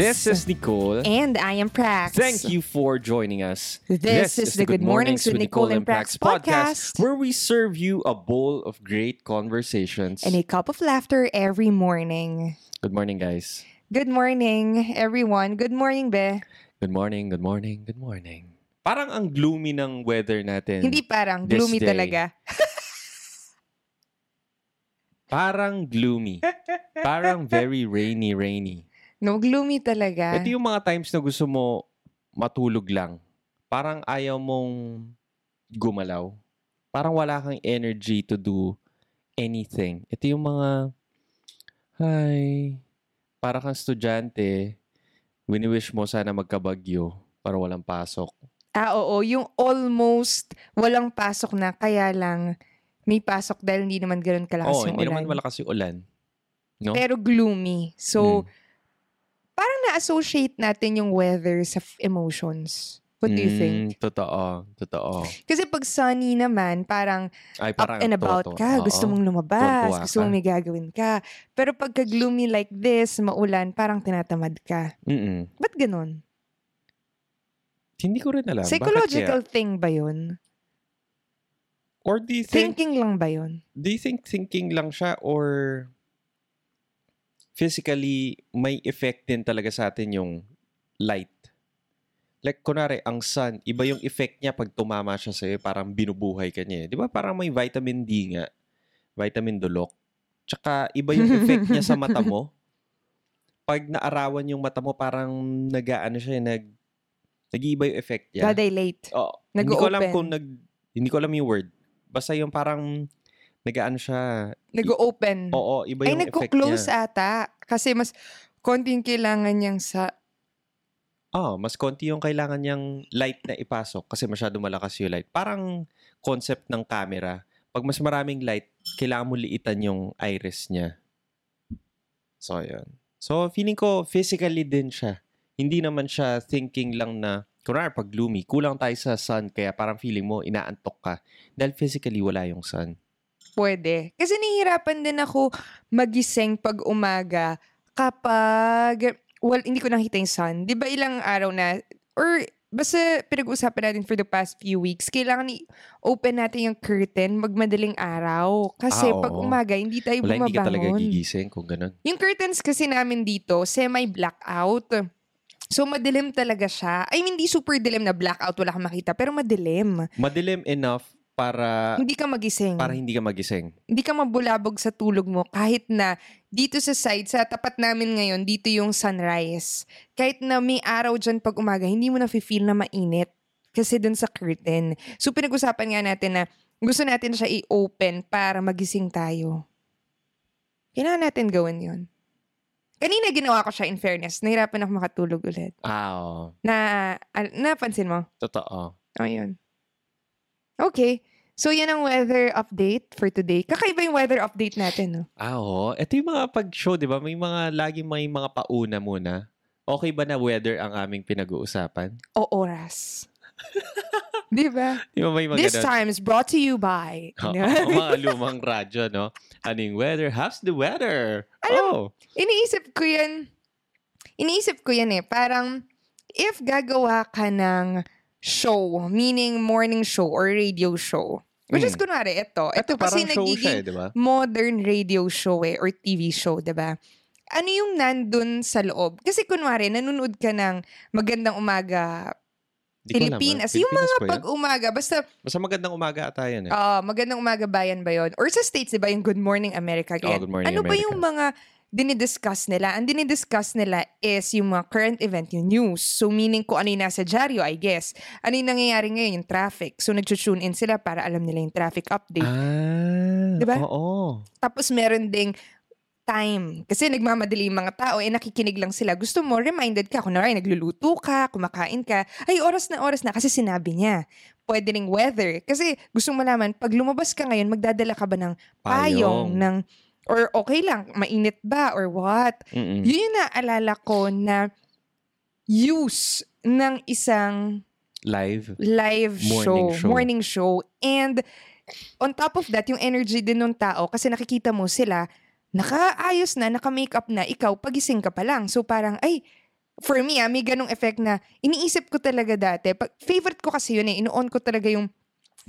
This is Nicole. And I am Prax. Thank you for joining us. This is the Good Mornings with Nicole and Prax podcast. where we serve you a bowl of great conversations. And a cup of laughter every morning. Good morning, guys. Good morning, everyone. Good morning, Be. Good morning, good morning, good morning. Parang ang gloomy ng weather natin. Hindi parang, This gloomy day. talaga. Parang gloomy. Parang very rainy, rainy. No, gloomy talaga. Ito yung mga times na gusto mo matulog lang. Parang ayaw mong gumalaw. Parang wala kang energy to do anything. Ito yung mga, hi, para kang estudyante, wini-wish mo sana magkabagyo para walang pasok. Ah, oo. Yung almost walang pasok na, kaya lang may pasok dahil hindi naman ganun kalakas Oo, yung hindi ulan. naman malakas yung ulan. No? Pero gloomy. So, Mm. Parang na-associate natin yung weather sa f- emotions. What do you think? Mm, Totoo, totoo. Kasi pag sunny naman, parang Ay, up parang and about toto. ka, gusto Oo. mong lumabas, Tuwang-tuwa gusto ka. mong may gagawin ka. Pero pagka gloomy like this, maulan, parang tinatamad ka. Mm-mm. Ba't ganun? Hindi ko rin alam. Psychological thing ba yun? Or do you think Thinking lang ba yun? do you think thinking lang siya or physically may effect din talaga sa atin yung light? Like, kunwari, ang sun, iba yung effect niya pag tumama siya sa'yo, parang binubuhay ka niya. eh. Di ba? Parang may vitamin D nga. Vitamin dulok. Tsaka, iba yung effect niya sa mata mo. Pag naarawan yung mata mo, parang nag-ano siya, eh, nag, nag-iiba yung effect niya. Dadilate. Oo. Hindi ko alam kung nag... Hindi ko alam yung word. Basta yung parang nag-ano siya. Nag-open. Oo, iba Ay, yung effect nagko-close niya. ata. Kasi mas konting kailangan niyang sa... Oo, mas konti yung kailangan niyang light na ipasok kasi masyado malakas yung light. Parang concept ng camera. Pag mas maraming light, kailangan mo liitan yung iris niya. So, yun. So, feeling ko physically din siya. Hindi naman siya thinking lang na, kunwari pag gloomy, kulang tayo sa sun, kaya parang feeling mo, inaantok ka. Dahil physically, wala yung sun. Pwede. Kasi nahihirapan din ako magising pag umaga kapag, well, hindi ko nakita yung sun. Di ba ilang araw na, or basta pinag-uusapan natin for the past few weeks, kailangan i-open natin yung curtain magmadaling araw. Kasi Ah, pag oo. umaga, hindi tayo Wala, hindi ka talaga bumabangon. gigising kung ganun. Yung curtains kasi namin dito, semi-blackout. So, madilim talaga siya. I mean, hindi super dilim na blackout, wala kang makita, pero madilim. Madilim enough para hindi ka magising. para hindi ka magising. hindi ka mabulabog sa tulog mo kahit na dito sa side, sa tapat namin ngayon, dito yung sunrise. Kahit na may araw dyan pag umaga, hindi mo na feel na mainit kasi dun sa curtain. So pinag-usapan nga natin na gusto natin siya i-open para magising tayo. Kailangan natin gawin yon. Kanina ginawa ko siya in fairness. Nahirapan ako makatulog ulit. Ah, oo. Na, al- napansin mo? Totoo. Oh, yun. Okay. So, yan ang weather update for today. Kakaiba yung weather update natin, no? Ah, oo. Ito yung mga pag-show, di ba? May mga, lagi may mga pauna muna. Okay ba na weather ang aming pinag-uusapan? O oras. Di ba? Di ba may mga This ganun? time is brought to you by... Oo, mga lumang radyo, no? Anong weather? How's the weather? oh, Iniisip ko yan. Iniisip ko yan eh. Parang, if gagawa ka ng show, meaning morning show or radio show, which is kunwari, ito. ito Ito kasi show siya, nagiging eh, di ba? modern radio show eh, or TV show, 'di ba? Ano yung nandun sa loob? Kasi kunwari, nanonood ka ng Magandang Umaga Di ah. Pilipinas. Yung mga ba pag-umaga, basta Basta magandang umaga ata yun eh. ah, Magandang Umaga Bayan ba yun? Or sa States, 'di ba, yung Good Morning America. Oh, Ganyan. Good Morning ano ba America. yung mga dinidiscuss nila? Ang dinidiscuss nila is yung mga current event, yung news. So, meaning kung ano yung nasa dyaryo, I guess. Ano yung nangyayari ngayon, yung traffic. So, nag-tune in sila para alam nila yung traffic update. Ah, Di ba? Oo. Tapos meron ding time. Kasi nagmamadali yung mga tao, eh nakikinig lang sila. Gusto mo, reminded ka. Kung naray, nagluluto ka, kumakain ka, ay oras na oras na kasi sinabi niya. Pwede ring weather. Kasi gusto mo malaman, pag lumabas ka ngayon, magdadala ka ba ng payong, ng, or okay lang, mainit ba, or what? Mm-mm. Yun yung naalala ko na use ng isang Live. live Morning show, show. morning show. And on top of that, yung energy din ng tao, kasi nakikita mo sila, nakaayos na, naka-makeup na, ikaw, pagising ka pa lang. So parang, ay, for me, ah, may ganong effect na iniisip ko talaga dati. Pag, favorite ko kasi yun eh. Ino-on ko talaga yung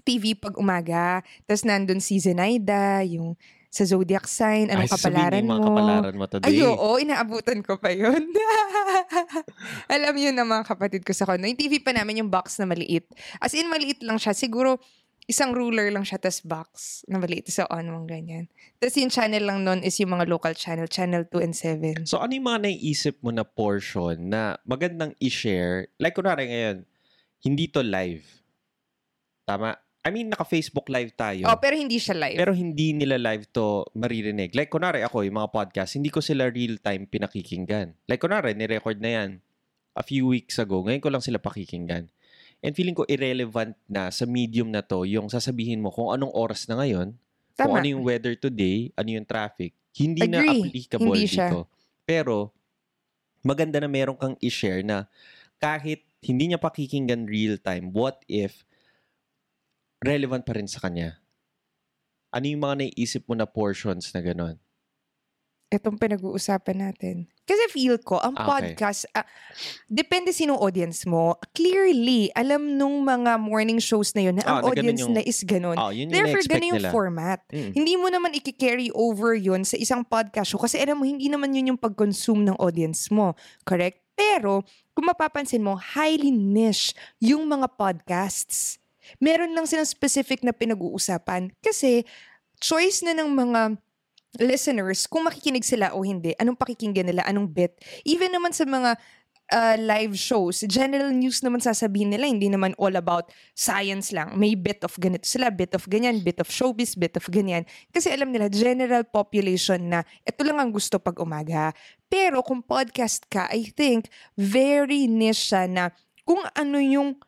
TV pag umaga. Tapos nandun si Zenaida, yung sa zodiac sign, anong Ay, kapalaran mo. kapalaran mo today. Ay, oo, inaabutan ko pa yun. Alam yun ng mga kapatid ko sa kondo. Yung TV pa namin yung box na maliit. As in, maliit lang siya. Siguro, isang ruler lang siya, tas box na maliit. So, on mong ganyan. Tapos yung channel lang nun is yung mga local channel, channel 2 and 7. So ano yung mga naiisip mo na portion na magandang i-share? Like kunwari ngayon, hindi to live. Tama? I mean, naka-Facebook live tayo. Oh, pero hindi siya live. Pero hindi nila live to maririnig. Like, kunwari ako, yung mga podcast, hindi ko sila real-time pinakikinggan. Like, kunwari, ni-record na yan a few weeks ago. Ngayon ko lang sila pakikinggan. And feeling ko irrelevant na sa medium na to yung sasabihin mo kung anong oras na ngayon, kung Tama. ano yung weather today, ano yung traffic. Hindi na Agree. applicable Hindi siya. dito. Pero, maganda na meron kang i-share na kahit hindi niya pakikinggan real time, what if relevant pa rin sa kanya? Ano yung mga naiisip mo na portions na gano'n? Itong pinag-uusapan natin. Kasi feel ko, ang Ah, okay. podcast, ah, depende sinong audience mo. Clearly, alam nung mga morning shows na yun na Ah, ang na ganun audience yung- na is ganun. Oh, yun yung Therefore, ganun yung nila. format. Mm. Hindi mo naman i-carry over yun sa isang podcast show kasi alam mo, hindi naman yun yung pag-consume ng audience mo. Correct? Pero, kung mapapansin mo, highly niche yung mga podcasts. Meron lang silang specific na pinag-uusapan kasi choice na ng mga listeners kung makikinig sila o hindi, anong pakikinggan nila, anong bit. Even naman sa mga uh, live shows, general news naman sasabihin nila, hindi naman all about science lang. May bit of ganito sila, bit of ganyan, bit of showbiz, bit of ganyan. Kasi alam nila, general population na ito lang ang gusto pag umaga. Pero kung podcast ka, I think, very niche siya na kung ano yung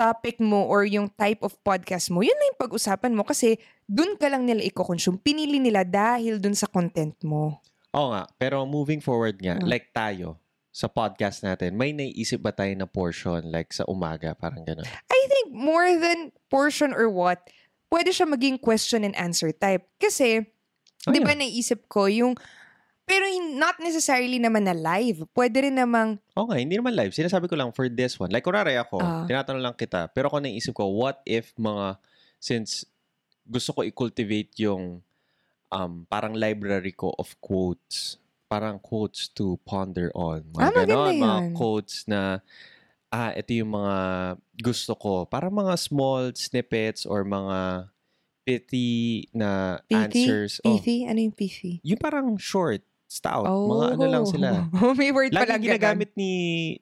topic mo or yung type of podcast mo, yun na yung pag-usapan mo kasi dun ka lang nila i-consume. Pinili nila dahil dun sa content mo. Oo nga, pero moving forward nga, Mm. like tayo, sa podcast natin, may naiisip ba tayo na portion like sa umaga, parang gano'n? I think more than portion or what, pwede siya maging question and answer type. Kasi, Oh, di ba yeah. naisip ko yung, pero hin- not necessarily naman na live. Pwede rin namang, Oo nga, hindi naman live. Sinasabi ko lang for this one. Like, kunwari ako, Ah. tinatanong lang kita. Pero ako naisip ko, what if mga, since gusto ko i-cultivate yung um, parang library ko of quotes. Parang quotes to ponder on. Mga Ah, maganda ganon, Mga quotes na, ah, ito yung mga gusto ko. Parang mga small snippets or mga pithy na Pithy? answers. Oh, pithy? Ano yung pithy? yung parang short, stout. Mga ano lang sila. Oh, May word pala Lagi ganun. ginagamit ni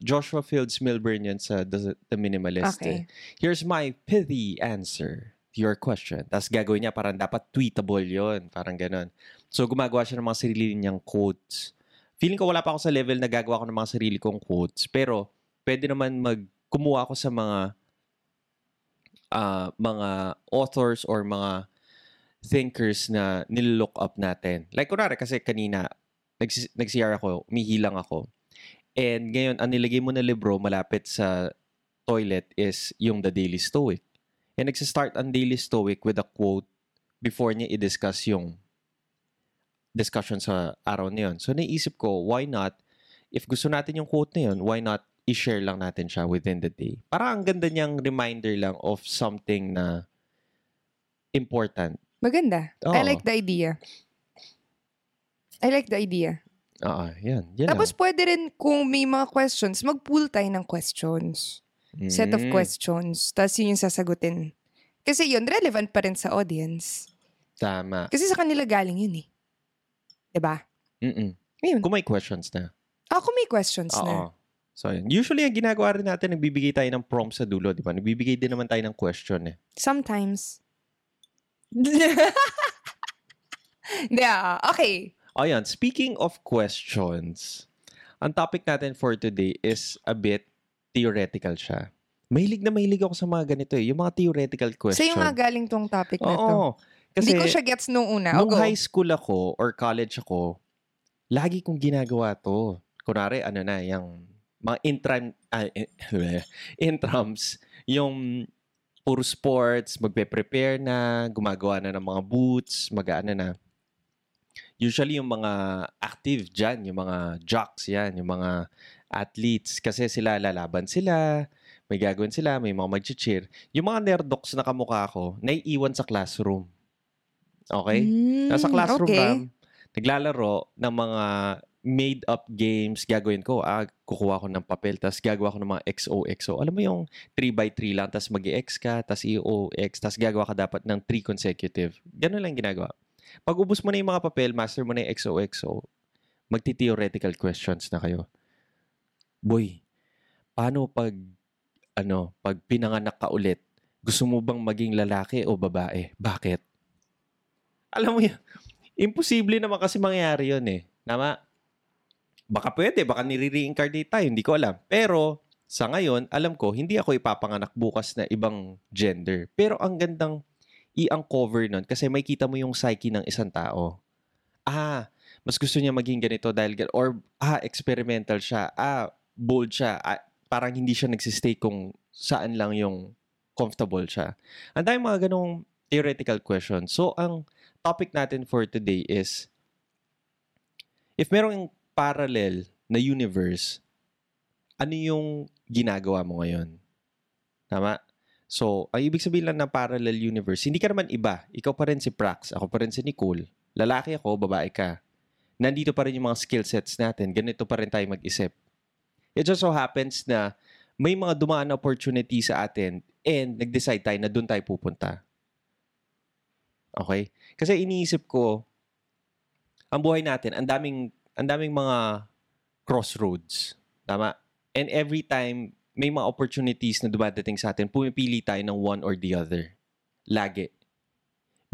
Joshua Fields Milburn yan sa The, The Minimalist. Okay. eh. Here's my pithy answer to your question. Tapos gagawin niya parang dapat tweetable yon Parang ganon. So gumagawa siya ng mga sarili niyang quotes. Feeling ko wala pa ako sa level na gagawa ko ng mga sarili kong quotes. Pero pwede naman mag kumuha ako sa mga ah, mga authors or mga thinkers na nilook up natin. Like kunwari kasi kanina nagsi- nag-CR ako, umihilang ako. And ngayon, ang nilagay mo na libro malapit sa toilet is yung The Daily Stoic. And nagsistart ang Daily Stoic with a quote before niya i-discuss yung discussion sa araw na yun. So naisip ko, why not, if gusto natin yung quote na yun, why not i-share lang natin siya within the day? Para ang ganda niyang reminder lang of something na important. Maganda. I Oo. like the idea. I like the idea. Oo, yan. yan Tapos pwede rin kung may mga questions, mag-pool tayo ng questions. lang. Set of Mm. questions. Tapos yun yung sasagutin. Kasi yun, relevant pa rin sa audience. Tama. Kasi sa kanila galing yun eh. 'Di ba? Mm-mm. Ayun. Kung may questions na. Ako may questions Oo. na. So, yun. Usually, ang ginagawa rin natin, nagbibigay tayo ng prompt sa dulo, di ba? Nagbibigay din naman tayo ng question eh. Sometimes. Hindi ah. Okay. O yan, speaking of questions, ang topic natin for today is a bit theoretical siya. Mahilig na mahilig ako sa mga ganito eh. Yung mga theoretical question. Sa'yo nga galing tong topic na to. Oo. Kasi Hindi ko siya gets nung una. Nung go. high school ako or college ako, lagi kong ginagawa to. Kunwari, ano na, yung mga intram, ah, in- intrams, yung puro sports, magpe-prepare na, gumagawa na ng mga boots, mag-ano na. Usually yung mga active dyan, yung mga jocks yan, yung mga athletes. Kasi sila lalaban sila, may gagawin sila, may mga mag-cheer. Yung mga nerdoks na kamukha ko, naiiwan sa classroom. Okay? Mm, Nasa classroom okay. ram, naglalaro ng mga made-up games, gagawin ko, ah, kukuha ko ng papel, tapos gagawa ko ng mga XOXO. Alam mo yung 3x3 lang, tapos mag x ka, tapos EOX, tapos gagawa ka dapat ng 3 consecutive. Ganun lang ginagawa. Pag ubus mo na yung mga papel, master mo na yung XOXO, magti-theoretical questions na kayo. Boy, paano pag, ano, pag pinanganak ka ulit, gusto mo bang maging lalaki o babae? Bakit? Alam mo yun, imposible naman kasi mangyari yun eh. Tama? Baka pwede, baka nire-reincarnate tayo, hindi ko alam. Pero, sa ngayon, alam ko, hindi ako ipapanganak bukas na ibang gender. Pero ang gandang i-uncover nun kasi may kita mo yung psyche ng isang tao. Ah, mas gusto niya maging ganito dahil or ah, experimental siya. Ah, bold siya. Ah, parang hindi siya nagsistay kung saan lang yung comfortable siya. Ang dami mga ganong theoretical questions. So, ang topic natin for today is if merong parallel na universe, ano yung ginagawa mo ngayon? Tama? So, ang ibig sabihin lang ng parallel universe, hindi ka naman iba. Ikaw pa rin si Prax, ako pa rin si Nicole. Lalaki ako, babae ka. Nandito pa rin yung mga skill sets natin. Ganito pa rin tayo mag-isip. It just so happens na may mga dumaan na opportunity sa atin and nag-decide tayo na doon tayo pupunta. Okay? Kasi iniisip ko, ang buhay natin, ang daming, ang daming mga crossroads. Tama? And every time may mga opportunities na dumadating sa atin, pumipili tayo ng one or the other. Lagi.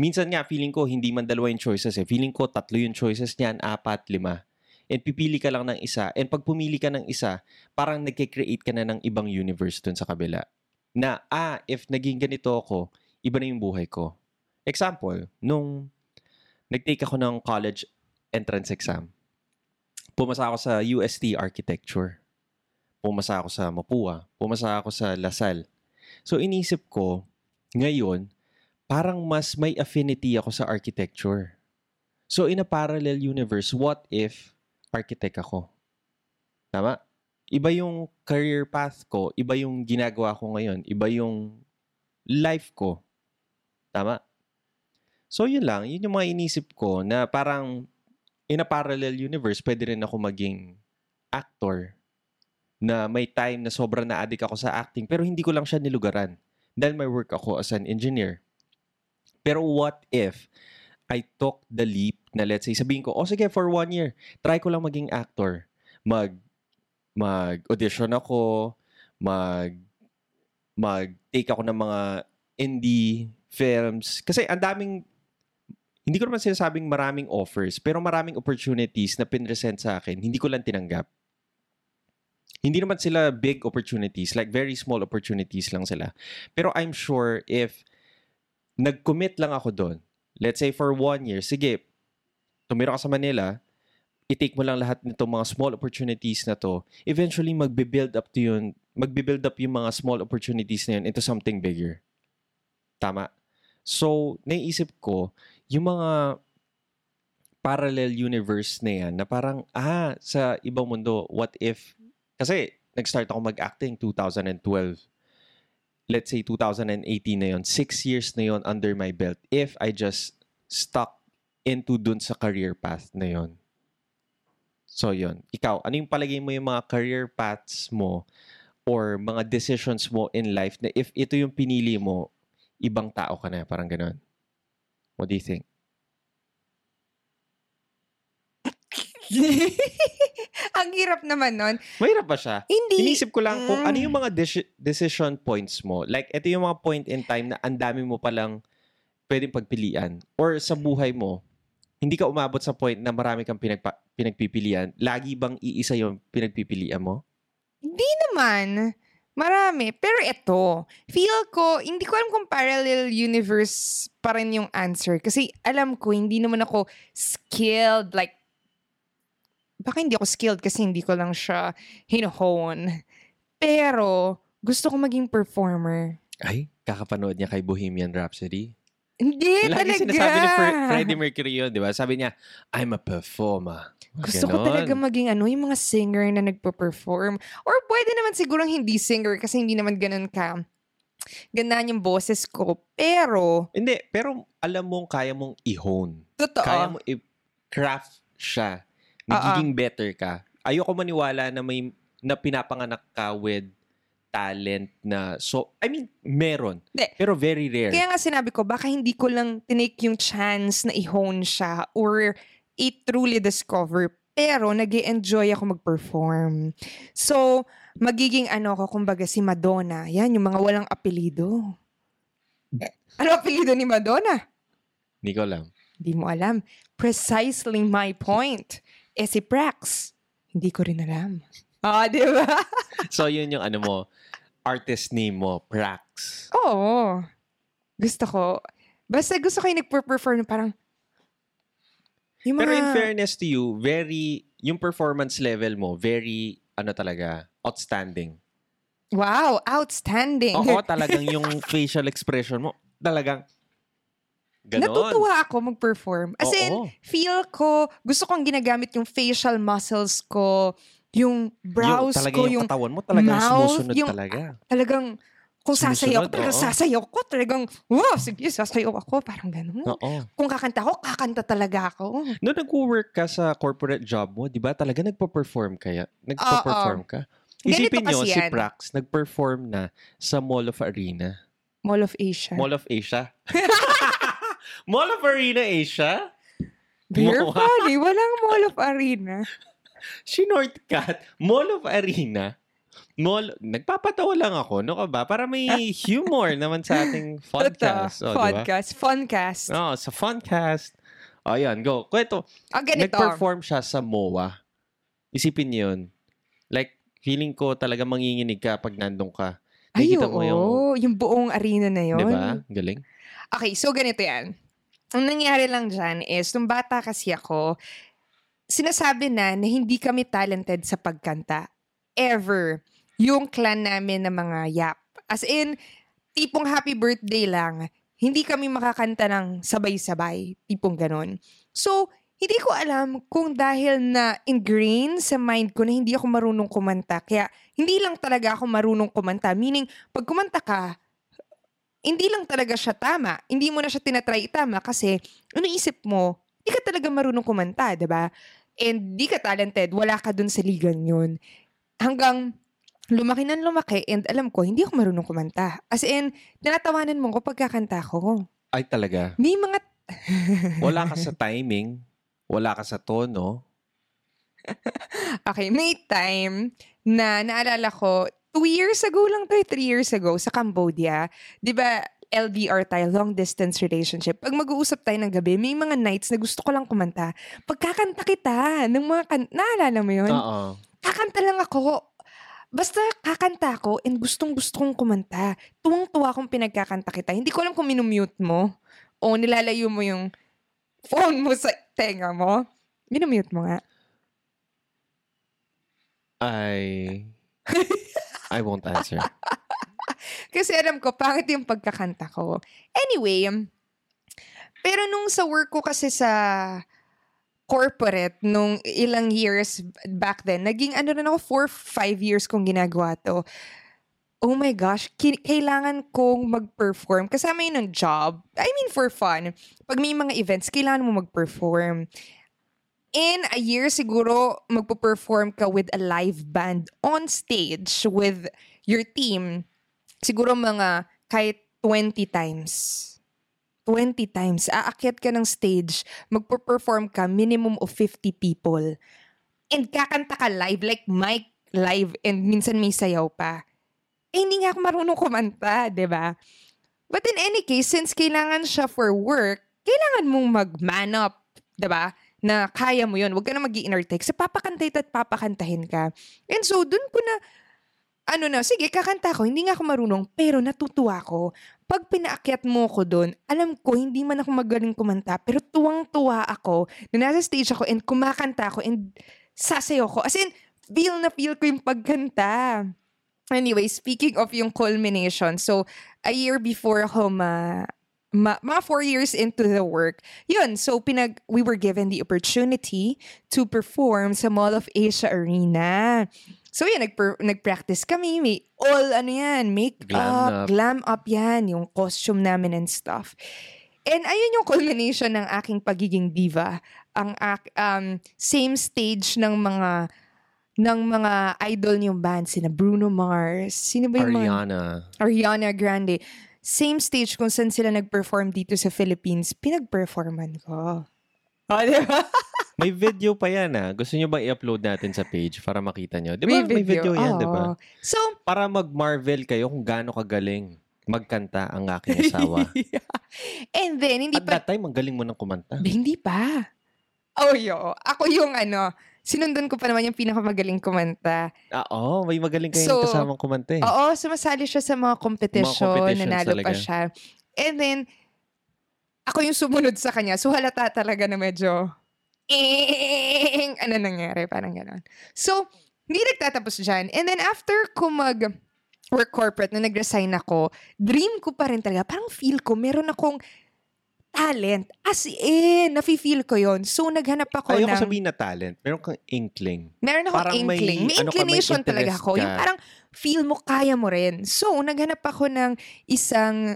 Minsan nga, feeling ko, hindi man dalawa yung choices eh. Feeling ko, tatlo yung choices niyan, apat, lima. And pipili ka lang ng isa. And pag pumili ka ng isa, parang nagkikreate ka na ng ibang universe dun sa kabila. Na, ah, if naging ganito ako, iba na yung buhay ko. Example, nung nag-take ako ng college entrance exam, pumasa ako sa UST Architecture. Pumasa ako sa Mapua. Pumasa ako sa Lasal. So inisip ko, ngayon, parang mas may affinity ako sa architecture. So in a parallel universe, what if architect ako? Tama? Iba yung career path ko, iba yung ginagawa ko ngayon, iba yung life ko. Tama? So yun lang, yun yung mga inisip ko na parang in a parallel universe, pwede rin ako maging actor na may time na sobrang na-addict ako sa acting pero hindi ko lang siya nilugaran dahil may work ako as an engineer. Pero what if I took the leap na let's say, sabihin ko, oh sige, for one year, try ko lang maging actor. Mag, mag-audition ako, mag, mag-take ako ng mga indie films. Kasi ang daming, hindi ko naman sinasabing maraming offers, pero maraming opportunities na pinresent sa akin, hindi ko lang tinanggap. Hindi naman sila big opportunities, like very small opportunities lang sila. Pero I'm sure if nag-commit lang ako doon, let's say for one year, sige, tumira ka sa Manila, i-take mo lang lahat nitong mga small opportunities na to, eventually magbe-build up to yun, magbe-build up yung mga small opportunities na yun into something bigger. Tama? So, naiisip ko, yung mga parallel universe na yan, na parang, ah, sa ibang mundo, what if kasi, nag-start ako mag-acting 2012. Let's say 2018 na yon Six years na yon under my belt if I just stuck into dun sa career path na yon So, yon Ikaw, ano yung palagay mo yung mga career paths mo or mga decisions mo in life na if ito yung pinili mo, ibang tao ka na, parang ganun. What do you think? Ang hirap naman nun. Mahirap ba siya? Hindi. Inisip ko lang kung Mm. ano yung mga deci- decision points mo. Like, ito yung mga point in time na ang dami mo palang pwedeng pagpilian. Or sa buhay mo, hindi ka umabot sa point na marami kang pinagpa- pinagpipilian. Lagi bang iisa yung pinagpipilian mo? Hindi naman. Marami. Pero ito, feel ko, hindi ko alam kung parallel universe pa rin yung answer. Kasi alam ko, hindi naman ako skilled. Like, baka hindi ako skilled kasi hindi ko lang siya hinohone. Pero, gusto ko maging performer. Ay, kakapanood niya kay Bohemian Rhapsody. Hindi Lagi talaga. sinasabi ni Fre- Freddie Mercury yun, di ba? Sabi niya, I'm a performer. Gusto ko Ganon. talaga maging ano, yung mga singer na nagpo-perform. Or pwede naman siguro hindi singer kasi hindi naman ganun ka gandaan yung boses ko. Pero, Hindi, pero alam mong kaya mong i-hone. totoo. Kaya mo i-craft siya. Nagiging better ka. Ayoko maniwala na may na pinapanganak ka with talent na so I mean meron Hindi. pero very rare. Kaya nga sinabi ko, baka hindi ko lang tinake yung chance na i-hone siya or i-truly discover. Pero nag enjoy ako mag-perform. So, magiging ano ko, kumbaga si Madonna. Yan, yung mga walang apelido. Ano apelido ni Madonna? Hindi ko alam. Hindi mo alam. Precisely my point. Eh si Prax, hindi ko rin alam. Ah, di ba? So yun yung ano mo artist name mo, Prax. Oo. Gusto ko. Basta gusto ko yung nagper-perform na parang yung Pero in mga- fairness to you, very yung performance level mo, very ano talaga, outstanding. Wow, outstanding. Oo, talagang yung facial expression mo, talagang ganon. Natutuwa ako mag-perform. As in, Oo. feel ko, gusto kong ginagamit yung facial muscles ko, yung brows yung, ko, yung, yung katawan mo talagang mouth, sumusunod yung- talaga. talagang, kung sasayaw ko, Sumusunod, talagang oo. sasayaw ko, talagang, wow, sige, sasayaw ako, parang ganun. Oo. Kung kakanta ko, kakanta talaga ako. Noong nag-work ka sa corporate job mo, di ba talaga nagpo-perform kaya? Nagpo-perform ka? Isipin nyo, si yan. Prax nag-perform na sa Mall of Arena. Mall of Asia. Mall of Asia? Mall of Arena Asia? Very Mo- funny. Walang Mall of Arena. Shortcut, Mall of Arena. Mall, nagpapatawa lang ako, no ka ba? Para may humor naman sa ating podcast. Totoo. Oh? Podcast. Funcast. Oo, sa Funcast. O, yan, go. Kwento, Ah, ganito. nag-perform siya sa MOA. Isipin niyo yun. Like, feeling ko talaga manginginig ka pag nandun ka. Ay, Nakikita mo yung, oo. Yung buong arena na yun. di ba? Galing. Okay, so ganito yan. Ang nangyari lang dyan is, nung bata kasi ako, sinasabi na na hindi kami talented sa pagkanta. Ever. Yung clan namin na mga yap. As in, tipong happy birthday lang. Hindi kami makakanta ng sabay-sabay. Tipong ganon. So, hindi ko alam kung dahil na ingrained sa mind ko na hindi ako marunong kumanta. Kaya, hindi lang talaga ako marunong kumanta. Meaning, pag kumanta ka, hindi lang talaga siya tama. Hindi mo na siya tinatry itama kasi ano isip mo, di ka talaga marunong kumanta, di ba? And di ka talented, wala ka dun sa ligan yun. Hanggang lumaki ng lumaki and alam ko, hindi ako marunong kumanta. As in, tinatawanan mo ko pagkakanta ko. Ay, talaga. May mga, Wala ka sa timing. Wala ka sa tono. okay, may time na naalala ko, two years ago lang to, three years ago, sa Cambodia, di ba, LDR tayo, long distance relationship. Pag mag-uusap tayo ng gabi, may mga nights na gusto ko lang kumanta. Pagkakanta kita ng mga kan- naalala mo yun? Oo. Kakanta lang ako. Basta kakanta ako and gustong gusto kong kumanta. Tuwang-tuwa akong pinagkakanta kita. Hindi ko alam kung minumute mo o nilalayo mo yung phone mo sa tenga mo. Minumute mo nga. I... I won't answer. Kasi alam ko, pangit yung pagkakanta ko. Anyway, pero nung sa work ko kasi sa corporate, nung ilang years back then, naging ano rin ako, four, five years kong ginagawa to. Oh my gosh, ki- kailangan kong mag-perform. Kasama yun ng job. I mean, for fun. Pag may mga events, kailangan mo mag-perform. In a year, siguro, magpo-perform ka with a live band on stage with your team siguro mga kahit 20 times. 20 times. Aakyat ka ng stage, magpo-perform ka, minimum of 50 people. And kakanta ka live, like mic live, and minsan may sayaw pa. Eh, hindi nga ako marunong kumanta, di ba? But in any case, since kailangan siya for work, kailangan mong mag-man up, ba? Na kaya mo yun. Huwag ka na mag inner take. Sa papakantay at papakantahin ka. And so, dun ko na, ano na, sige, kakanta ko. Hindi nga ako marunong, pero natutuwa ko. Pag pinaakyat mo ko doon, alam ko, hindi man ako magaling kumanta, pero tuwang-tuwa ako na nasa stage ako and kumakanta ako and sasayaw ko. As in, feel na feel ko yung pagkanta. Anyway, speaking of yung culmination, so, a year before ako ma ma- mga four years into the work. Yun, so pinag, we were given the opportunity to perform sa Mall of Asia Arena. So yun, nag nag-practice kami. May all, ano yan, make Glam up, glam up yan, yung costume namin and stuff. And ayun yung culmination ng aking pagiging diva. Ang ak- um, same stage ng mga ng mga idol yung band, sina Bruno Mars, sino ba yung mga... Ariana. Ariana Grande. Same stage kung saan sila nag-perform dito sa Philippines, pinag-performan ko. Oh, di ba? May video pa yan ah. Gusto nyo ba i-upload natin sa page para makita nyo? Di ba? May video, yan, di ba? So, Para mag-marvel kayo kung gaano kagaling magkanta ang aking asawa. and then, hindi At pa, that time, ang galing mo ng kumanta. hindi pa. Oh, yo. Ako yung ano, sinundan ko pa naman yung pinakamagaling kumanta. Ah, oo, may magaling kayong So, kasamang kumanta eh. Oo, sumasali siya sa mga competition, nanalo pa talaga. siya. And then, ako yung sumunod sa kanya. So, halata talaga na medyo, eh, ano nangyari? Parang gano'n. So, hindi nagtatapos dyan. And then, after ko mag work corporate na nag-resign ako, dream ko pa rin talaga. Parang feel ko, meron akong talent. As in, nafe-feel ko yon So, naghanap ako Ayaw ko ng... sabihin na talent. Meron kang inkling. Meron akong Parang may- inkling. May, ano ka, may inclination talaga ako. Yung ka. parang feel mo, kaya mo rin. So, naghanap ako ng isang,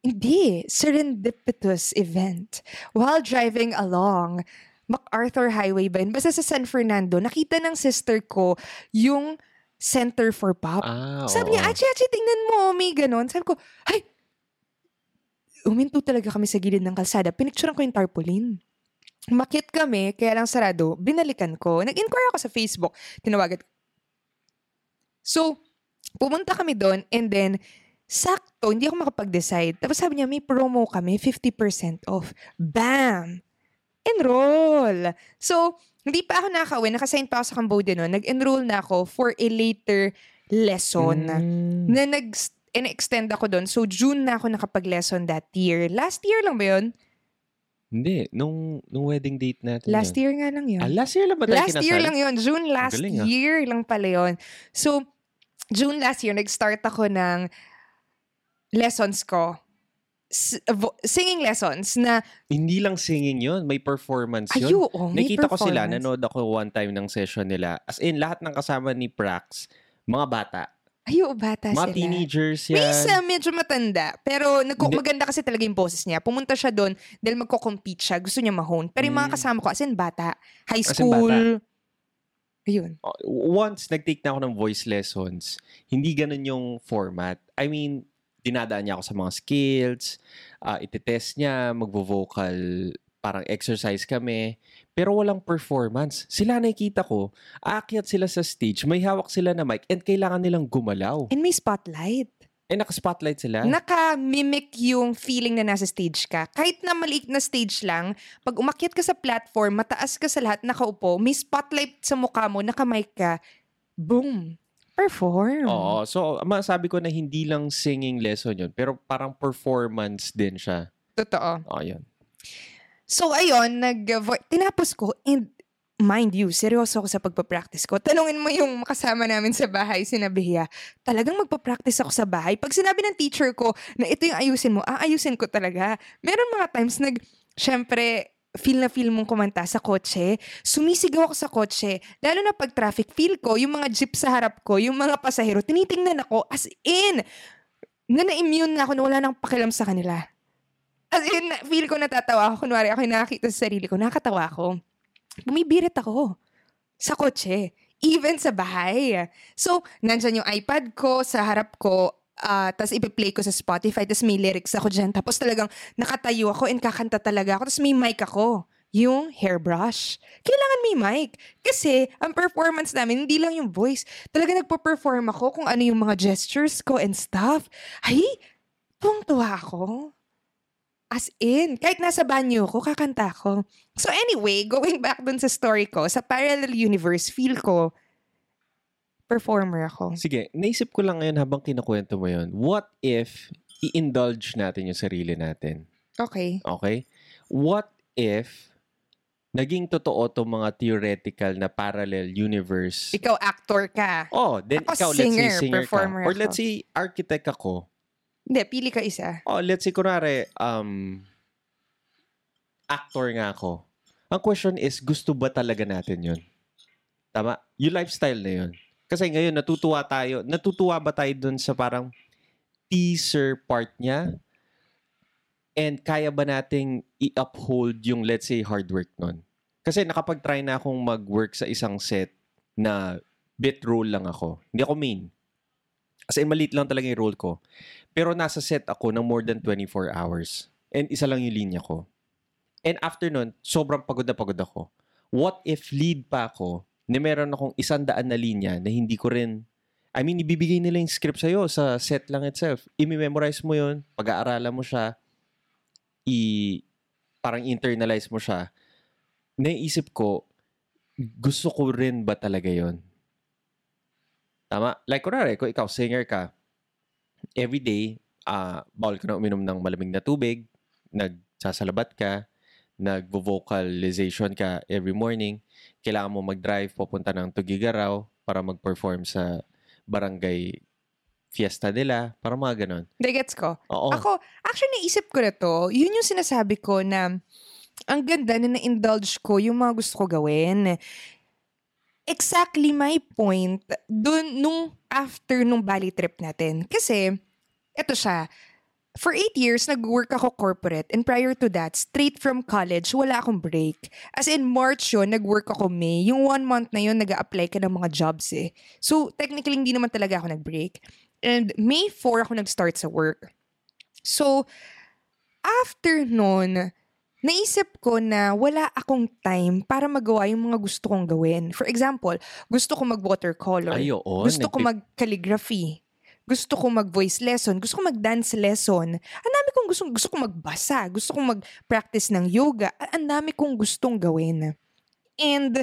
hindi, serendipitous event. While driving along, MacArthur Highway ba yun? Basta sa San Fernando, nakita ng sister ko yung Center for Pop. Ah, Sabi niya. Achi, Achi, tingnan mo, may ganon. Sabi ko, ay, uminto talaga kami sa gilid ng kalsada. Pinicturean ko yung tarpaulin. Makit kami, kaya lang sarado, binalikan ko. Nag-inquire ako sa Facebook, tinawagan ko. So, pumunta kami doon and then, sakto, hindi ako makapag-decide. Tapos sabi niya, may promo kami, 50% off. Bam! Enroll! So, hindi pa ako nakaka-uwi. Nakasign pa ako sa Cambodia noon. Nag-enroll na ako for a later lesson Mm. na nag extend ako doon. So, June na ako nakapag-lesson that year. Last year lang ba yun? Hindi, nung, nung wedding date natin. Last yun. year nga lang yun. Ah, last year lang ba tayo Last year kinasal? lang yun. June last galing, ah. year lang pala yun. So, June last year, nag-start ako ng lessons ko. S- vo- singing lessons na, Hindi lang singing yun, may performance yun. ayo, oh, may Nakita ko sila, nanood ako one time ng session nila. As in, lahat ng kasama ni Prax, mga bata. Ayo, bata mga sila. teenagers yan. May isa medyo matanda, pero nagko- Hindi. maganda kasi talaga yung boses niya. Pumunta siya doon dahil magko-compete siya. Gusto niya mahone. Pero yung mga Mm. kasama ko, as in bata, high As in school. Ayun. Uh, Once nag-take na ako ng voice lessons, hindi ganun yung format. I mean, dinadaan niya ako sa mga skills, uh, ititest niya, magvo-vocal, parang exercise kami. Pero walang performance. Sila nakikita ko, aakyat sila sa stage, may hawak sila na mic, and kailangan nilang gumalaw. And may spotlight. Eh, naka-spotlight sila. Naka-mimic yung feeling na nasa stage ka. Kahit na maliit na stage lang, pag umakyat ka sa platform, mataas ka sa lahat, nakaupo, may spotlight sa mukha mo, nakamic ka, boom, perform. Oo. So, masabi ko na hindi lang singing lesson yun, pero parang performance din siya. Totoo. Oo, yun. So, ayun, nag tinapos ko and mind you, seryoso ako sa pagpapractice ko. Tanungin mo yung kasama namin sa bahay, sinabi niya, talagang magpapractice ako sa bahay. Pag sinabi ng teacher ko na ito yung ayusin mo, aayusin ko talaga. Meron mga times nag, syempre, feel na feel mong kumanta sa kotse, sumisigaw ako sa kotse, lalo na pag traffic, feel ko, yung mga jeep sa harap ko, yung mga pasahero, tinitingnan ako, as in, na na-immune na ako na wala nang pakialam sa kanila. As in, feel ko natatawa ako. Kunwari, ako nakakita sa sarili ko, nakakatawa ako. Bumibirit ako sa kotse. Even sa bahay. So, nandyan yung iPad ko sa harap ko, ah tapos ipi-play ko sa Spotify, tapos may lyrics ako dyan. Tapos talagang nakatayo ako and kakanta talaga ako. Tapos may mic ako. Yung hairbrush. Kailangan may mic. Kasi, ang performance namin, hindi lang yung voice. Talaga nagpo-perform ako kung ano yung mga gestures ko and stuff. Ay, tuwang-tuwa ako. As in, kahit nasa banyo ko, kakanta ko. So anyway, going back dun sa story ko, sa parallel universe, feel ko, performer ako. Sige, naisip ko lang ngayon habang kinukwento mo yun, what if i-indulge natin yung sarili natin? Okay. Okay? What if naging totoo to mga theoretical na parallel universe? Ikaw actor ka. Oh, then Ako ikaw, singer, let's say singer performer ka. Or ako. let's say architect ako. Hindi, pili ka isa. Oh, let's say, kunwari, um, actor nga ako. Ang question is, gusto ba talaga natin yun? Tama? Yung lifestyle na yun. Kasi ngayon, natutuwa tayo. Natutuwa ba tayo dun sa parang teaser part niya? And kaya ba nating i-uphold yung, let's say, hard work nun? Kasi nakapag-try na akong mag-work sa isang set na bit role lang ako. Hindi ako main. Kasi maliit lang talaga yung role ko. Pero nasa set ako ng more than 24 hours. And isa lang yung linya ko. And after nun, sobrang pagod na pagod ako. What if lead pa ako na meron akong isang daan na linya na hindi ko rin I mean, ibibigay nila yung script sa'yo sa set lang itself. I-memorize mo yun, pag-aaralan mo siya, i parang internalize mo siya. Naisip ko, gusto ko rin ba talaga yon Tama? Like, kunwari, kung ikaw, singer ka, every day, uh, bawal ka na uminom ng malamig na tubig, nagsasalabat ka, nag-vocalization ka every morning, kailangan mo mag-drive papunta ng Tugigaraw para mag-perform sa barangay fiesta nila, para mga ganon. Hindi, gets ko. Oo. Ako, actually, naisip ko na to. Yun yung sinasabi ko na ang ganda na na-indulge ko yung mga gusto ko gawin. Exactly my point dun nung after nung Bali trip natin. Kasi, eto siya, For eight years, nag-work ako corporate and prior to that, straight from college, wala akong break. As in March yun, nag-work ako May. Yung one month na yun, nag apply ka ng mga jobs eh. So, technically, hindi naman talaga ako nag-break. And May 4 ako nag-start sa work. So, after nun, naisip ko na wala akong time para magawa yung mga gusto kong gawin. For example, gusto ko mag-watercolor. Ay, oo. gusto ko Nagpi- mag-calligraphy. Gusto ko mag-voice lesson. Gusto ko mag-dance lesson. Ang dami kong gusto, gusto kong magbasa. Gusto kong mag-practice ng yoga. Ang dami kong gustong gawin. And,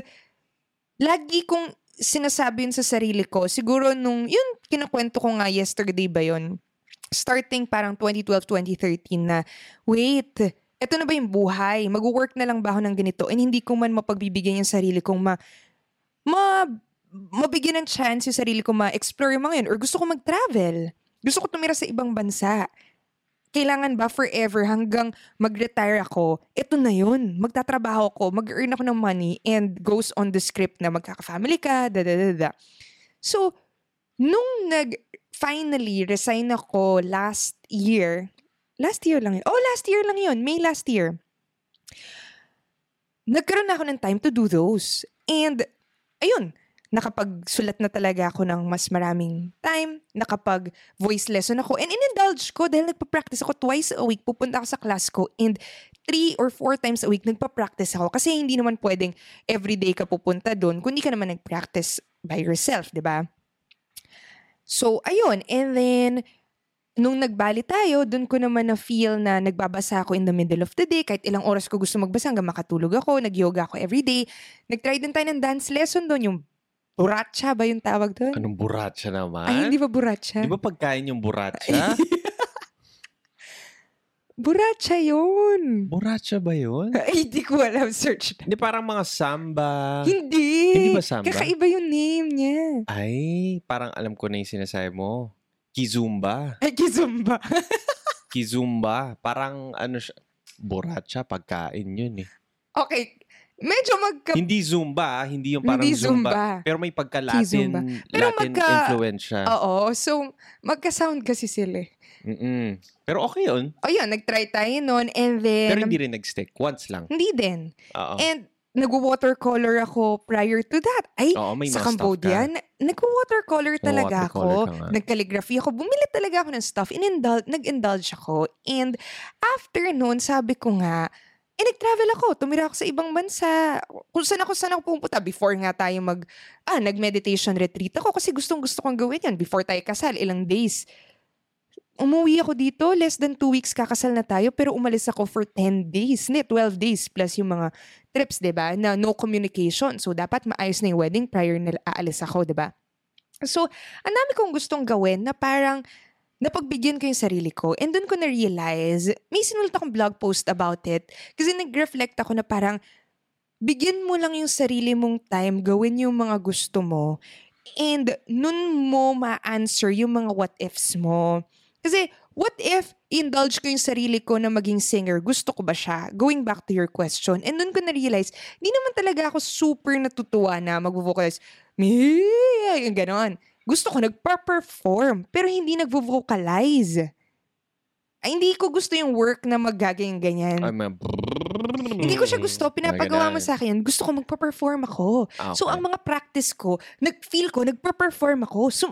lagi kong sinasabi yun sa sarili ko. Siguro nung, yun, kinakwento ko nga yesterday ba yun? Starting parang 2012, 2013 na, wait, eto na ba yung buhay? Mag-work na lang ba ako ng ganito? And hindi ko man mapagbibigyan yung sarili kong ma, ma, mabigyan ng chance yung sarili ko ma-explore yung mga yun. Or gusto ko mag-travel. Gusto ko tumira sa ibang bansa. Kailangan ba forever hanggang mag-retire ako? Ito na yun. Magtatrabaho ako, mag-earn ako ng money, and goes on the script na magkaka-family ka, da da da da. So, nung nag finally resign ako last year, last year lang yun. Oh, last year lang yun. May last year. Nagkaroon na ako ng time to do those. And, ayun, nakapagsulat na talaga ako ng mas maraming time, nakapag voice lesson ako, and in-indulge ko dahil nagpa-practice ako twice a week, pupunta ako sa class ko, and three or four times a week nagpa-practice ako kasi hindi naman pwedeng everyday ka pupunta doon kung di ka naman nag-practice by yourself, di ba? So, ayun. And then, nung nagbali tayo, dun ko naman na-feel na nagbabasa ako in the middle of the day. Kahit ilang oras ko gusto magbasa hanggang makatulog ako. Nag-yoga ako everyday. Nag-try din tayo ng dance lesson doon. Yung buracha ba yung tawag doon? Anong buratsa naman? Ay, hindi ba buracha? Di ba pagkain yung buratsa? Buracha yun. buratsa ba yun? Ay, hindi ko alam. Search na. Hindi parang mga samba. Hindi. Hindi ba samba? Kakaiba yung name niya. Ay, parang alam ko na yung sinasabi mo. Kizumba. Ay, kizumba. Kizumba. Parang ano siya. Buratsa, pagkain yun eh. okay. Medyo magka... Hindi Zumba, ah. hindi yung parang Hindi Zumba. Zumba. Pero may pagka-Latin, Kizumba. Pero Latin magka- influence siya. Oo. So, magka-sound kasi sila eh. Mm-mm. Pero okay yun. O yun, nag-try tayo nun. And then... Pero hindi rin nag-stick. Once lang. Hindi din. Oo. And nag-watercolor ako prior to that. Ay, Oo, may sa mga stuff Cambodia, ka. na- nag-watercolor talaga Nag-watercolor ako. ka nga. Nag-calligraphy ako. Bumili talaga ako ng stuff. In-indul- nag-indulge ako. And after noon, sabi ko nga, eh, nag-travel ako. Tumira ako sa ibang bansa. Kung saan ako, saan ako pumunta. Before nga tayo mag, ah, nag-meditation retreat ako kasi gustong gusto kong gawin yan. Before tayo kasal, ilang days. Umuwi ako dito, less than two weeks kakasal na tayo, pero umalis ako for 10 days. Hindi, 12 days plus yung mga trips, 'di ba? Na no communication. So dapat maayos na yung wedding prior na aalis ako, 'di ba? So, ang dami kong gustong gawin na parang napagbigyan ko yung sarili ko. And doon ko na-realize, may sinulat akong blog post about it. Kasi nag-reflect ako na parang, bigyan mo lang yung sarili mong time, gawin yung mga gusto mo. And nun mo ma-answer yung mga what-ifs mo. Kasi what if indulge ko yung sarili ko na maging singer? Gusto ko ba siya? Going back to your question. And doon ko na-realize, di naman talaga ako super natutuwa na mag-vocalize. Yung ganon. Gusto ko nagpa-perform, pero hindi nag-vocalize. Ay, hindi ko gusto yung work na magagawin ganyan. Ay, mga Hindi ko siya gusto. Pinapagawa mo sa akin. Gusto ko magpa-perform ako. Ah, So, okay. ang mga practice ko, nag-feel ko, nagpa-perform ako. So,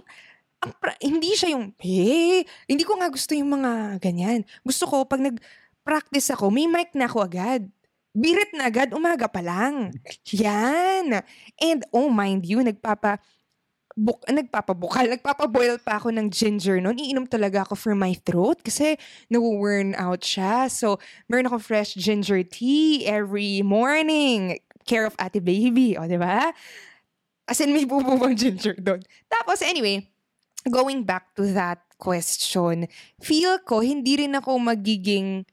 ang pra- hindi siya yung, eh, hindi ko nga gusto yung mga ganyan. Gusto ko, pag nag-practice ako, may mic na ako agad. Birit na agad, umaga pa lang. Yan. And, oh, mind you, nagpapa, buk, nagpapabukal, nagpapaboil pa ako ng ginger noon. Iinom talaga ako for my throat kasi nawu-worn out siya. So, meron ako fresh ginger tea every morning. Care of ate baby. O, di ba? As in, may bububang ginger doon. Tapos, anyway, going back to that question, feel ko, hindi rin ako magiging,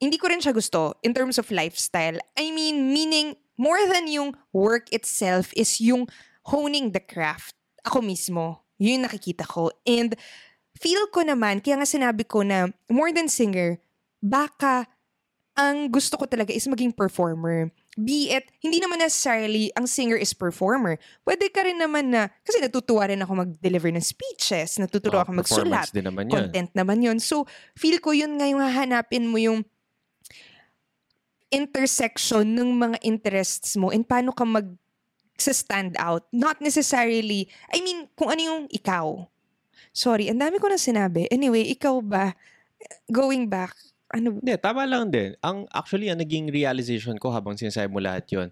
hindi ko rin siya gusto in terms of lifestyle. I mean, meaning, more than yung work itself is yung honing the craft. Ako mismo. Yun yung nakikita ko. And feel ko naman, kaya nga sinabi ko na more than singer, baka ang gusto ko talaga is maging performer. Be it, hindi naman necessarily ang singer is performer. Pwede ka rin naman na, kasi natutuwa rin ako mag-deliver ng speeches, natutuwa Oh, ako magsulat, din naman yun. content naman yun. So, feel ko yun nga yung hahanapin mo yung intersection ng mga interests mo and paano ka mag sa stand out. Not necessarily, I mean, kung ano yung ikaw. Sorry, ang dami ko na sinabi. Anyway, ikaw ba, going back, ano, Hindi, tama lang din. Ang, actually, ang naging realization ko habang sinasabi mo lahat yon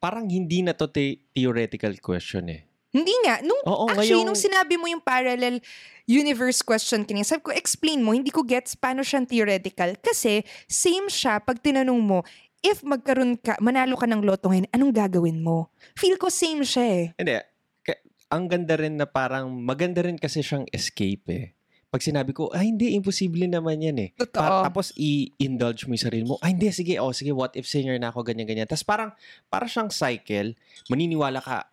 parang hindi na to te- theoretical question eh. hindi nga, nung, Oo, actually, ngayong- nung sinabi mo yung parallel universe question kanina, sabi ko, explain mo, hindi ko gets paano siyang theoretical. Kasi, same siya pag tinanong mo, if magkaroon ka, manalo ka ng loto ngayon, anong gagawin mo? Feel ko same siya eh. Hindi. Ang ganda rin na parang, maganda rin kasi siyang escape eh. Pag sinabi ko, ay hindi, imposible naman yan eh. Totoo. Pa- tapos i-indulge mo yung sarili mo, ay hindi, sige, oh, sige, what if singer na ako, ganyan-ganyan. Tapos parang, para siyang cycle, maniniwala ka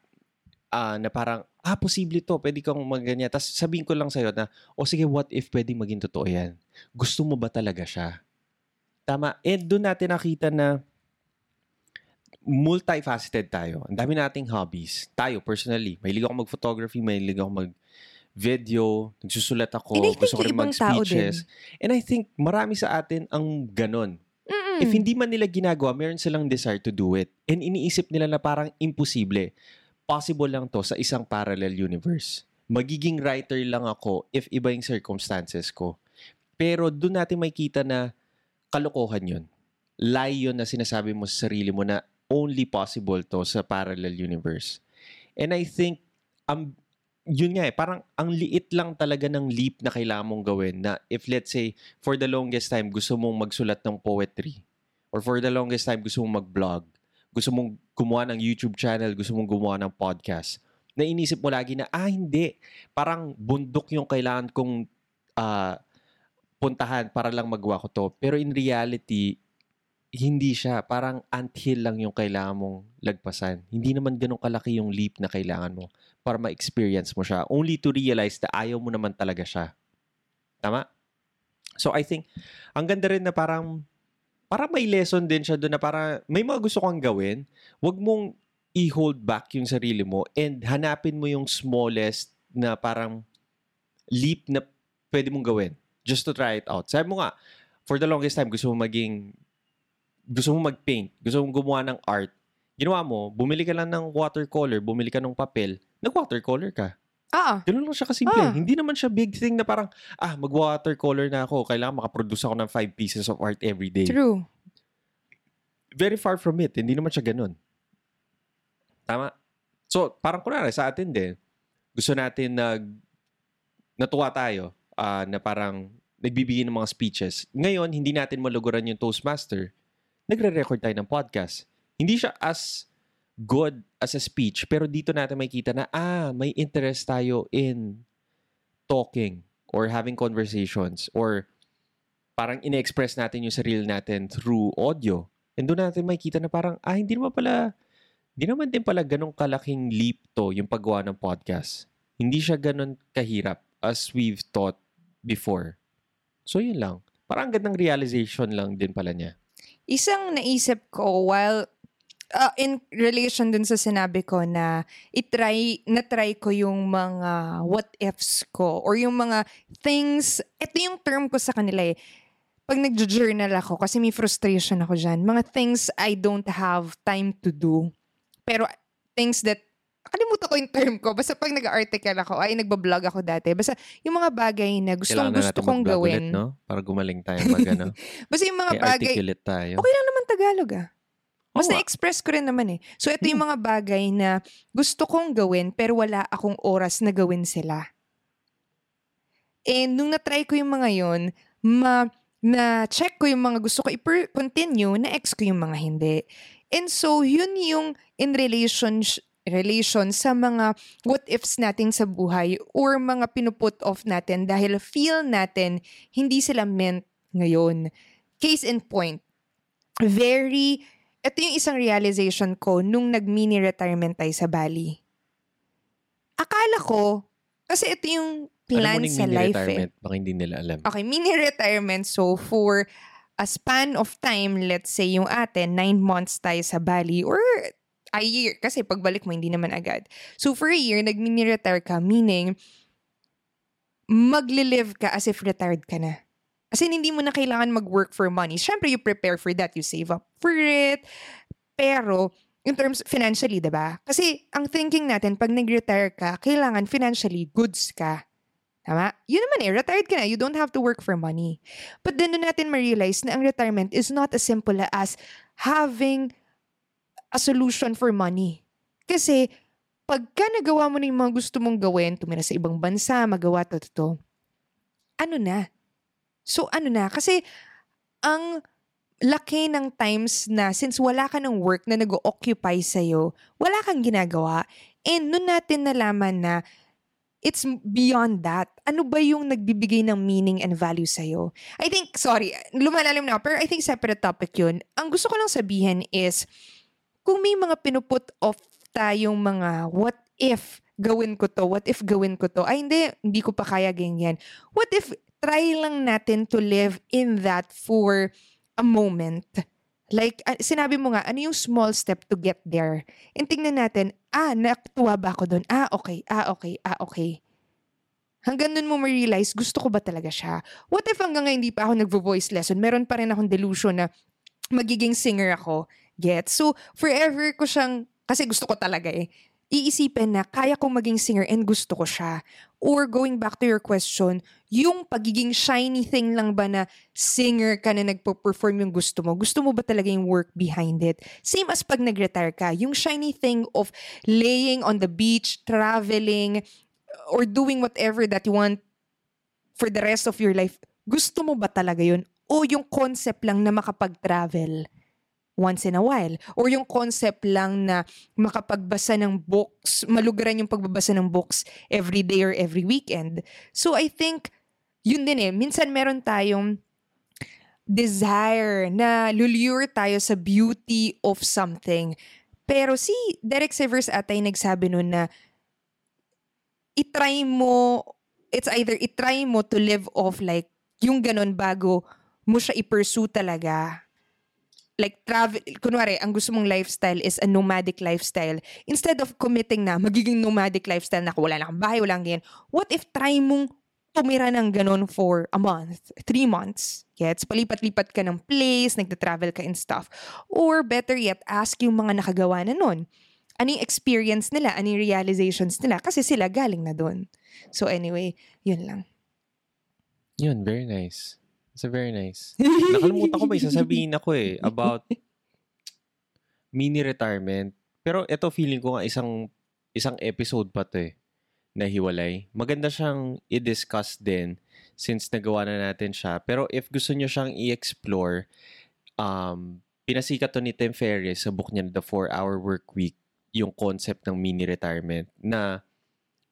ah, na parang, ah, posible to, pwede kang magganyan. Tapos sabihin ko lang sa'yo na, o sige, what if pwedeng maging totoo yan? Gusto mo ba talaga siya? Tama. And doon natin nakita na multifaceted tayo. Ang dami nating hobbies. Tayo, personally. Mahilig ako mag-photography, mahilig ako mag-video, nagsusulat ako, gusto ko rin mag-speeches. And I think marami sa atin ang ganon. Mm-mm. If hindi man nila ginagawa, meron silang desire to do it. And iniisip nila na parang imposible. Possible lang to sa isang parallel universe. Magiging writer lang ako if iba yung circumstances ko. Pero doon natin makita na kalokohan yun. Lie yun na sinasabi mo sa sarili mo na only possible to sa parallel universe. And I think, um, yun nga eh, parang ang liit lang talaga ng leap na kailangan mong gawin na if let's say, for the longest time, gusto mong magsulat ng poetry or for the longest time, gusto mong mag-vlog, gusto mong gumawa ng YouTube channel, gusto mong gumawa ng podcast, na inisip mo lagi na, ah, hindi, parang bundok yung kailangan kong ah, puntahan para lang magawa ko to. Pero in reality, hindi siya. Parang anthill lang yung kailangan mong lagpasan. Hindi naman ganun kalaki yung leap na kailangan mo para ma-experience mo siya. Only to realize na ayaw mo naman talaga siya. Tama? So I think, ang ganda rin na parang, parang may lesson din siya doon na parang may mga gusto kang gawin, wag mong i-hold back yung sarili mo and hanapin mo yung smallest na parang leap na pwede mong gawin just to try it out. Sabi mo nga, for the longest time, gusto mo maging, gusto mo mag-paint, gusto mo gumawa ng art. Ginawa mo, bumili ka lang ng watercolor, bumili ka ng papel, nag-watercolor ka. Ah, Ganun lang siya kasimple. Ah. Hindi naman siya big thing na parang, ah, mag-watercolor na ako, kailangan makaproduce ako ng five pieces of art every day. true. Very far from it. Hindi naman siya ganun. Tama? So, parang kunwari sa atin din, gusto natin nag natuwa tayo ah, na parang nagbibigay ng mga speeches. Ngayon, hindi natin maluguran yung Toastmaster. Nagre-record tayo ng podcast. Hindi siya as good as a speech, pero dito natin makikita na, ah, may interest tayo in talking or having conversations or parang ine-express natin yung sarili natin through audio. And doon natin makikita na parang, ah, hindi naman pala, hindi naman din pala ganong kalaking leap to yung paggawa ng podcast. Hindi siya ganon kahirap as we've thought before. So, yun lang. Parang gandang realization lang din pala niya. Isang naisip ko while uh, in relation dun sa sinabi ko na itry, na-try ko yung mga what ifs ko or yung mga things, ito yung term ko sa kanila eh. Pag nag-journal ako, kasi may frustration ako dyan, mga things I don't have time to do. Pero things that Nakalimutan ko yung term ko. Basta pag nag-article ako, ay nagbablog ako dati. Basta yung mga bagay na gustong Kailangan na gusto kong gawin. Ulit, no? Para gumaling tayo mag, ano, Basta yung mga may bagay, articulate tayo. okay lang naman Tagalog ah. Mas Oo na-express ko rin naman eh. So ito yung mga bagay na gusto kong gawin pero wala akong oras na gawin sila. And nung na-try ko yung mga yon, ma na check ko yung mga gusto ko i-continue, na ex ko yung mga hindi. And so yun yung in relation relation sa mga what ifs natin sa buhay or mga pinuput off natin dahil feel natin hindi sila meant ngayon. Case in point, very, ito yung isang realization ko nung nag-mini retirement tayo sa Bali. Akala ko, kasi ito yung plan ning sa life eh. baka hindi nila alam. Okay, mini retirement. So, for a span of time, let's say yung atin, nine months tayo sa Bali or a year. Kasi pagbalik mo, hindi naman agad. So, for a year, nag-mini retire ka, meaning, magli-live ka as if retired ka na. As in, hindi mo na kailangan mag-work for money. Siyempre, you prepare for that. You save up for it. Pero, in terms financially, 'di ba? Kasi ang thinking natin pag nag-retire ka, kailangan financially goods ka. Tama? Yun naman eh, retired ka na. You don't have to work for money. But then doon natin ma-realize na ang retirement is not as simple as having a solution for money. Kasi pagka nagawa mo na yung mga gusto mong gawin, tumira sa ibang bansa, magawa to, to, to, ano na? So ano na? Kasi ang laki ng times na since wala ka ng work na nag-occupy sa'yo, wala kang ginagawa. And nun natin nalaman na it's beyond that. Ano ba yung nagbibigay ng meaning and value sa'yo? I think, sorry, lumalalim na, pero I think separate topic yun. Ang gusto ko lang sabihin is, kung may mga pinuput off tayong mga what if gawin ko to, what if gawin ko to, ay hindi, hindi ko pa kaya ganyan. What if try lang natin to live in that for a moment. Like, ah, sinabi mo nga, ano yung small step to get there? And tingnan natin, ah, natuwa ba ako doon? Ah, okay, ah, okay, ah, okay. Hanggang nun mo ma-realize, gusto ko ba talaga siya? What if hanggang ngayon hindi pa ako nagvo-voice lesson, meron pa rin akong delusion na magiging singer ako? Get? So, forever ko siyang, kasi gusto ko talaga eh, iisipin na kaya kong maging singer and gusto ko siya. Or going back to your question, yung pagiging shiny thing lang ba na singer ka na nagpo-perform yung gusto mo? Gusto mo ba talaga yung work behind it? Same as pag nag-retire ka, yung shiny thing of laying on the beach, traveling, or doing whatever that you want for the rest of your life. Gusto mo ba talaga yun? O yung concept lang na makapag-travel? Once in a while. Or yung concept lang na makapagbasa ng books, malugaran yung pagbabasa ng books every day or every weekend. So I think, yun din eh, minsan meron tayong desire na lulure tayo sa beauty of something. Pero si Derek Sivers atay nagsabi nun na itry mo, it's either itry mo to live off like yung ganun bago mo siya i-pursue talaga like travel, kunwari, ang gusto mong lifestyle is a nomadic lifestyle. Instead of committing na magiging nomadic lifestyle na wala na kang bahay, wala kang what if try mong tumira ng ganun for a month, three months? Gets? Palipat-lipat ka ng place, nagta-travel ka and stuff. Or better yet, ask yung mga nakagawa na nun. Ano yung experience nila? Ano yung realizations nila? Kasi sila galing na dun. So anyway, yun lang. Yun, very nice. It's a very nice. Nakalimutan ko ba yung sasabihin ako eh about mini retirement. Pero ito feeling ko nga isang isang episode pa to eh na hiwalay. Maganda siyang i-discuss din since nagawa na natin siya. Pero if gusto niyo siyang i-explore, um, pinasikat to ni Tim Ferriss sa book niya The 4-Hour Work Week yung concept ng mini retirement na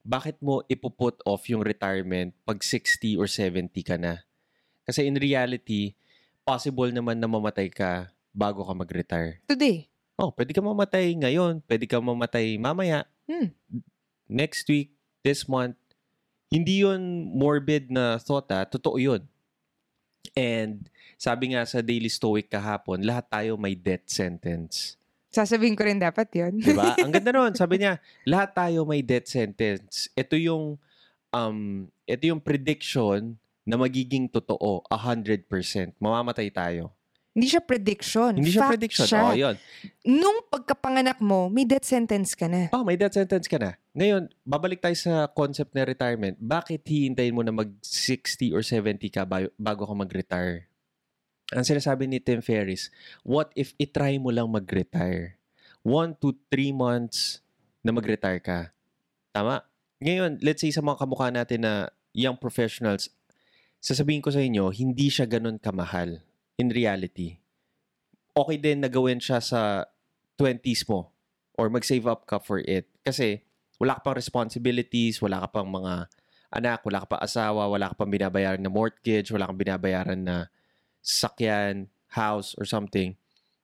bakit mo ipuput off yung retirement pag 60 or 70 ka na? Kasi in reality, possible naman na mamatay ka bago ka mag-retire. Today. Oh, pwede ka mamatay ngayon, pwede ka mamatay mamaya, Hmm. next week, this month. Hindi yun morbid na thought ah. Totoo yun. And sabi nga sa Daily Stoic kahapon, lahat tayo may death sentence. Sasabihin ko rin dapat yun. Di ba? Ang ganda nun. Sabi niya, lahat tayo may death sentence. Ito yung um, ito yung prediction na magiging totoo 100%. Mamamatay tayo. Hindi siya prediction. Hindi siya Fact prediction. siya. Oh, yun. Nung pagkapanganak mo, may death sentence ka na. Oh, may death sentence ka na. Ngayon, babalik tayo sa concept na retirement. Bakit hihintayin mo na mag 60 or 70 ka ba- bago ka mag-retire? Ang sinasabi ni Tim Ferriss, what if itry mo lang mag-retire? One to three months na mag-retire ka. Tama? Ngayon, let's say sa mga kamukha natin na young professionals, sasabihin ko sa inyo, hindi siya ganun kamahal in reality. Okay din na gawin siya sa 20s mo or mag-save up ka for it. Kasi wala ka pang responsibilities, wala ka pang mga anak, wala ka pang asawa, wala ka pang binabayaran na mortgage, wala kang binabayaran na sakyan, house, or something.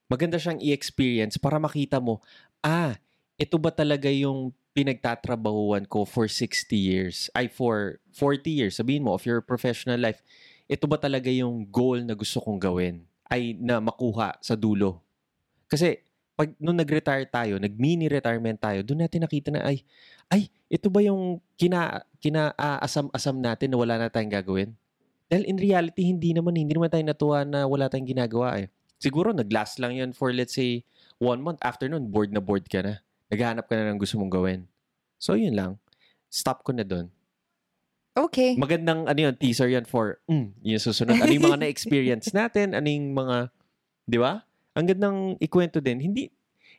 Maganda siyang i-experience para makita mo, ah, ito ba talaga yung pinagtatrabahuan ko for 60 years, ay for 40 years, sabihin mo, of your professional life, ito ba talaga yung goal na gusto kong gawin, ay na makuha sa dulo. Kasi, pag nung nag-retire tayo, nag-mini retirement tayo, doon natin nakita na, ay, ay, ito ba yung kina, kina-asam-asam natin na wala na tayong gagawin? Dahil in reality, hindi naman, hindi naman tayo natuwa na wala tayong ginagawa eh. Siguro, nag-last lang yan for let's say, one month. After nun, bored na bored ka na. Naghahanap ka na ng gusto mong gawin. So, yun lang. Stop ko na doon. Okay. Magandang ano yun, teaser yan for, mm, yung susunod. Ano yung mga na-experience natin? Ano yung mga, di ba? Ang gandang ikwento din. Hindi,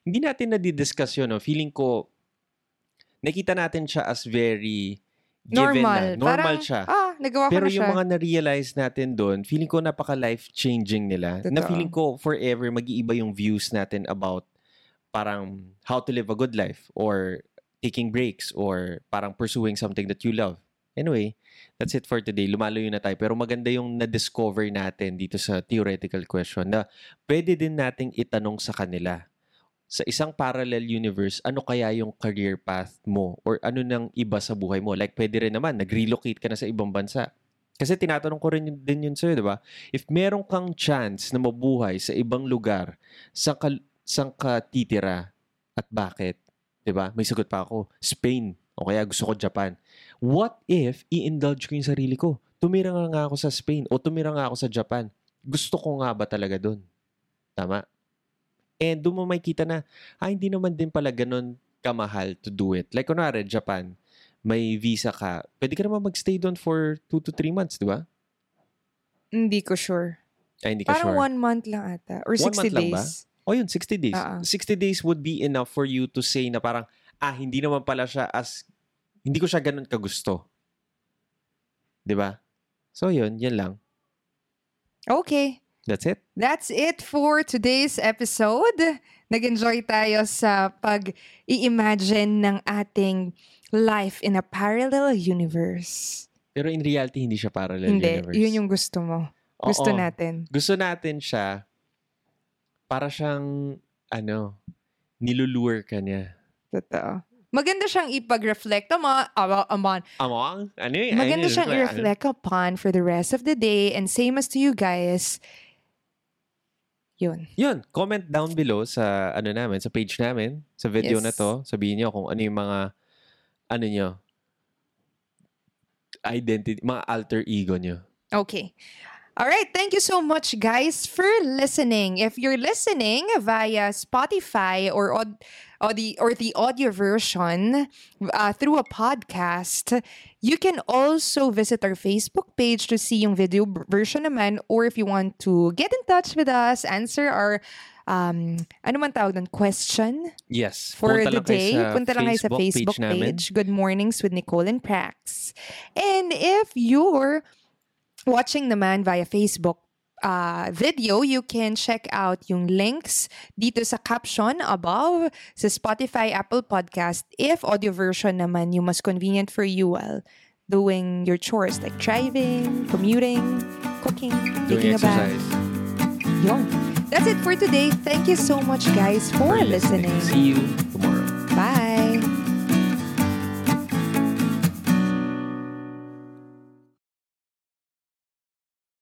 hindi natin na-discuss yun. No? Feeling ko, nakita natin siya as very given Normal. na. Normal Parang, siya. Ah, nagawa ko Pero na siya. yung mga na-realize natin doon, feeling ko napaka-life-changing nila. Na Totoo. feeling ko forever mag-iiba yung views natin about parang how to live a good life or taking breaks or parang pursuing something that you love. Anyway, that's it for today. Lumalayo na tayo. Pero maganda yung na-discover natin dito sa theoretical question na pwede din nating itanong sa kanila sa isang parallel universe, ano kaya yung career path mo? Or ano nang iba sa buhay mo? Like, pwede rin naman, nag-relocate ka na sa ibang bansa. Kasi tinatanong ko rin yun, din yun sa'yo, di ba? If meron kang chance na mabuhay sa ibang lugar, saan ka, saan ka titira at bakit? Di ba? May sagot pa ako, Spain. O kaya gusto ko Japan. What if i-indulge ko yung sarili ko? Tumira nga nga ako sa Spain o tumira nga ako sa Japan. Gusto ko nga ba talaga doon? Tama? And doon mo makikita na, ah, hindi naman din pala ganun kamahal to do it. Like, kunwari, Japan, may visa ka, pwede ka naman magstay doon for 2 to 3 months, di ba? Hindi ko sure. Ay, hindi ka Parang sure. one month lang ata. Or One 60 month lang ba? Days. O yun, 60 days. Ah, ah. 60 days would be enough for you to say na parang, ah, hindi naman pala siya as, hindi ko siya ganun kagusto. Ba? So yun, yan lang. Okay. That's it. That's it for today's episode. Nag-enjoy tayo sa pag-i-imagine ng ating life in a parallel universe. Pero in reality, hindi siya parallel Hindi, universe. yun yung gusto mo. Gusto Oo. natin. Gusto natin siya para siyang, ano, nilulure ka niya. Totoo. Maganda siyang ipag-reflect upon, uh, upon Among? Ano yun? Maganda Ano siyang yun? i-reflect upon for the rest of the day and same as to you guys. Yun. Yun, comment down below sa ano namin, sa page namin, sa video Yes. na to. Sabihin niyo kung ano yung mga ano niyo identity, mga alter ego niyo. Okay. All right. Thank you so much, guys, for listening. If you're listening via Spotify or od- or the or the audio version uh, through a podcast, you can also visit our Facebook page to see yung video b- version naman. Or if you want to get in touch with us, answer our um, ano man tawag nun, question Yes. for the day. Punta lang kayo sa Facebook namin. page. Good Mornings with Nicole and Prax. And if you're watching the man via Facebook uh, video, you can check out yung links dito sa caption above sa Spotify, Apple Podcast. If audio version naman yung mas convenient for you while doing your chores like driving, commuting, cooking, Doing taking a bath. exercise. That's it for today. Thank you so much, guys, for, For listening. See you tomorrow.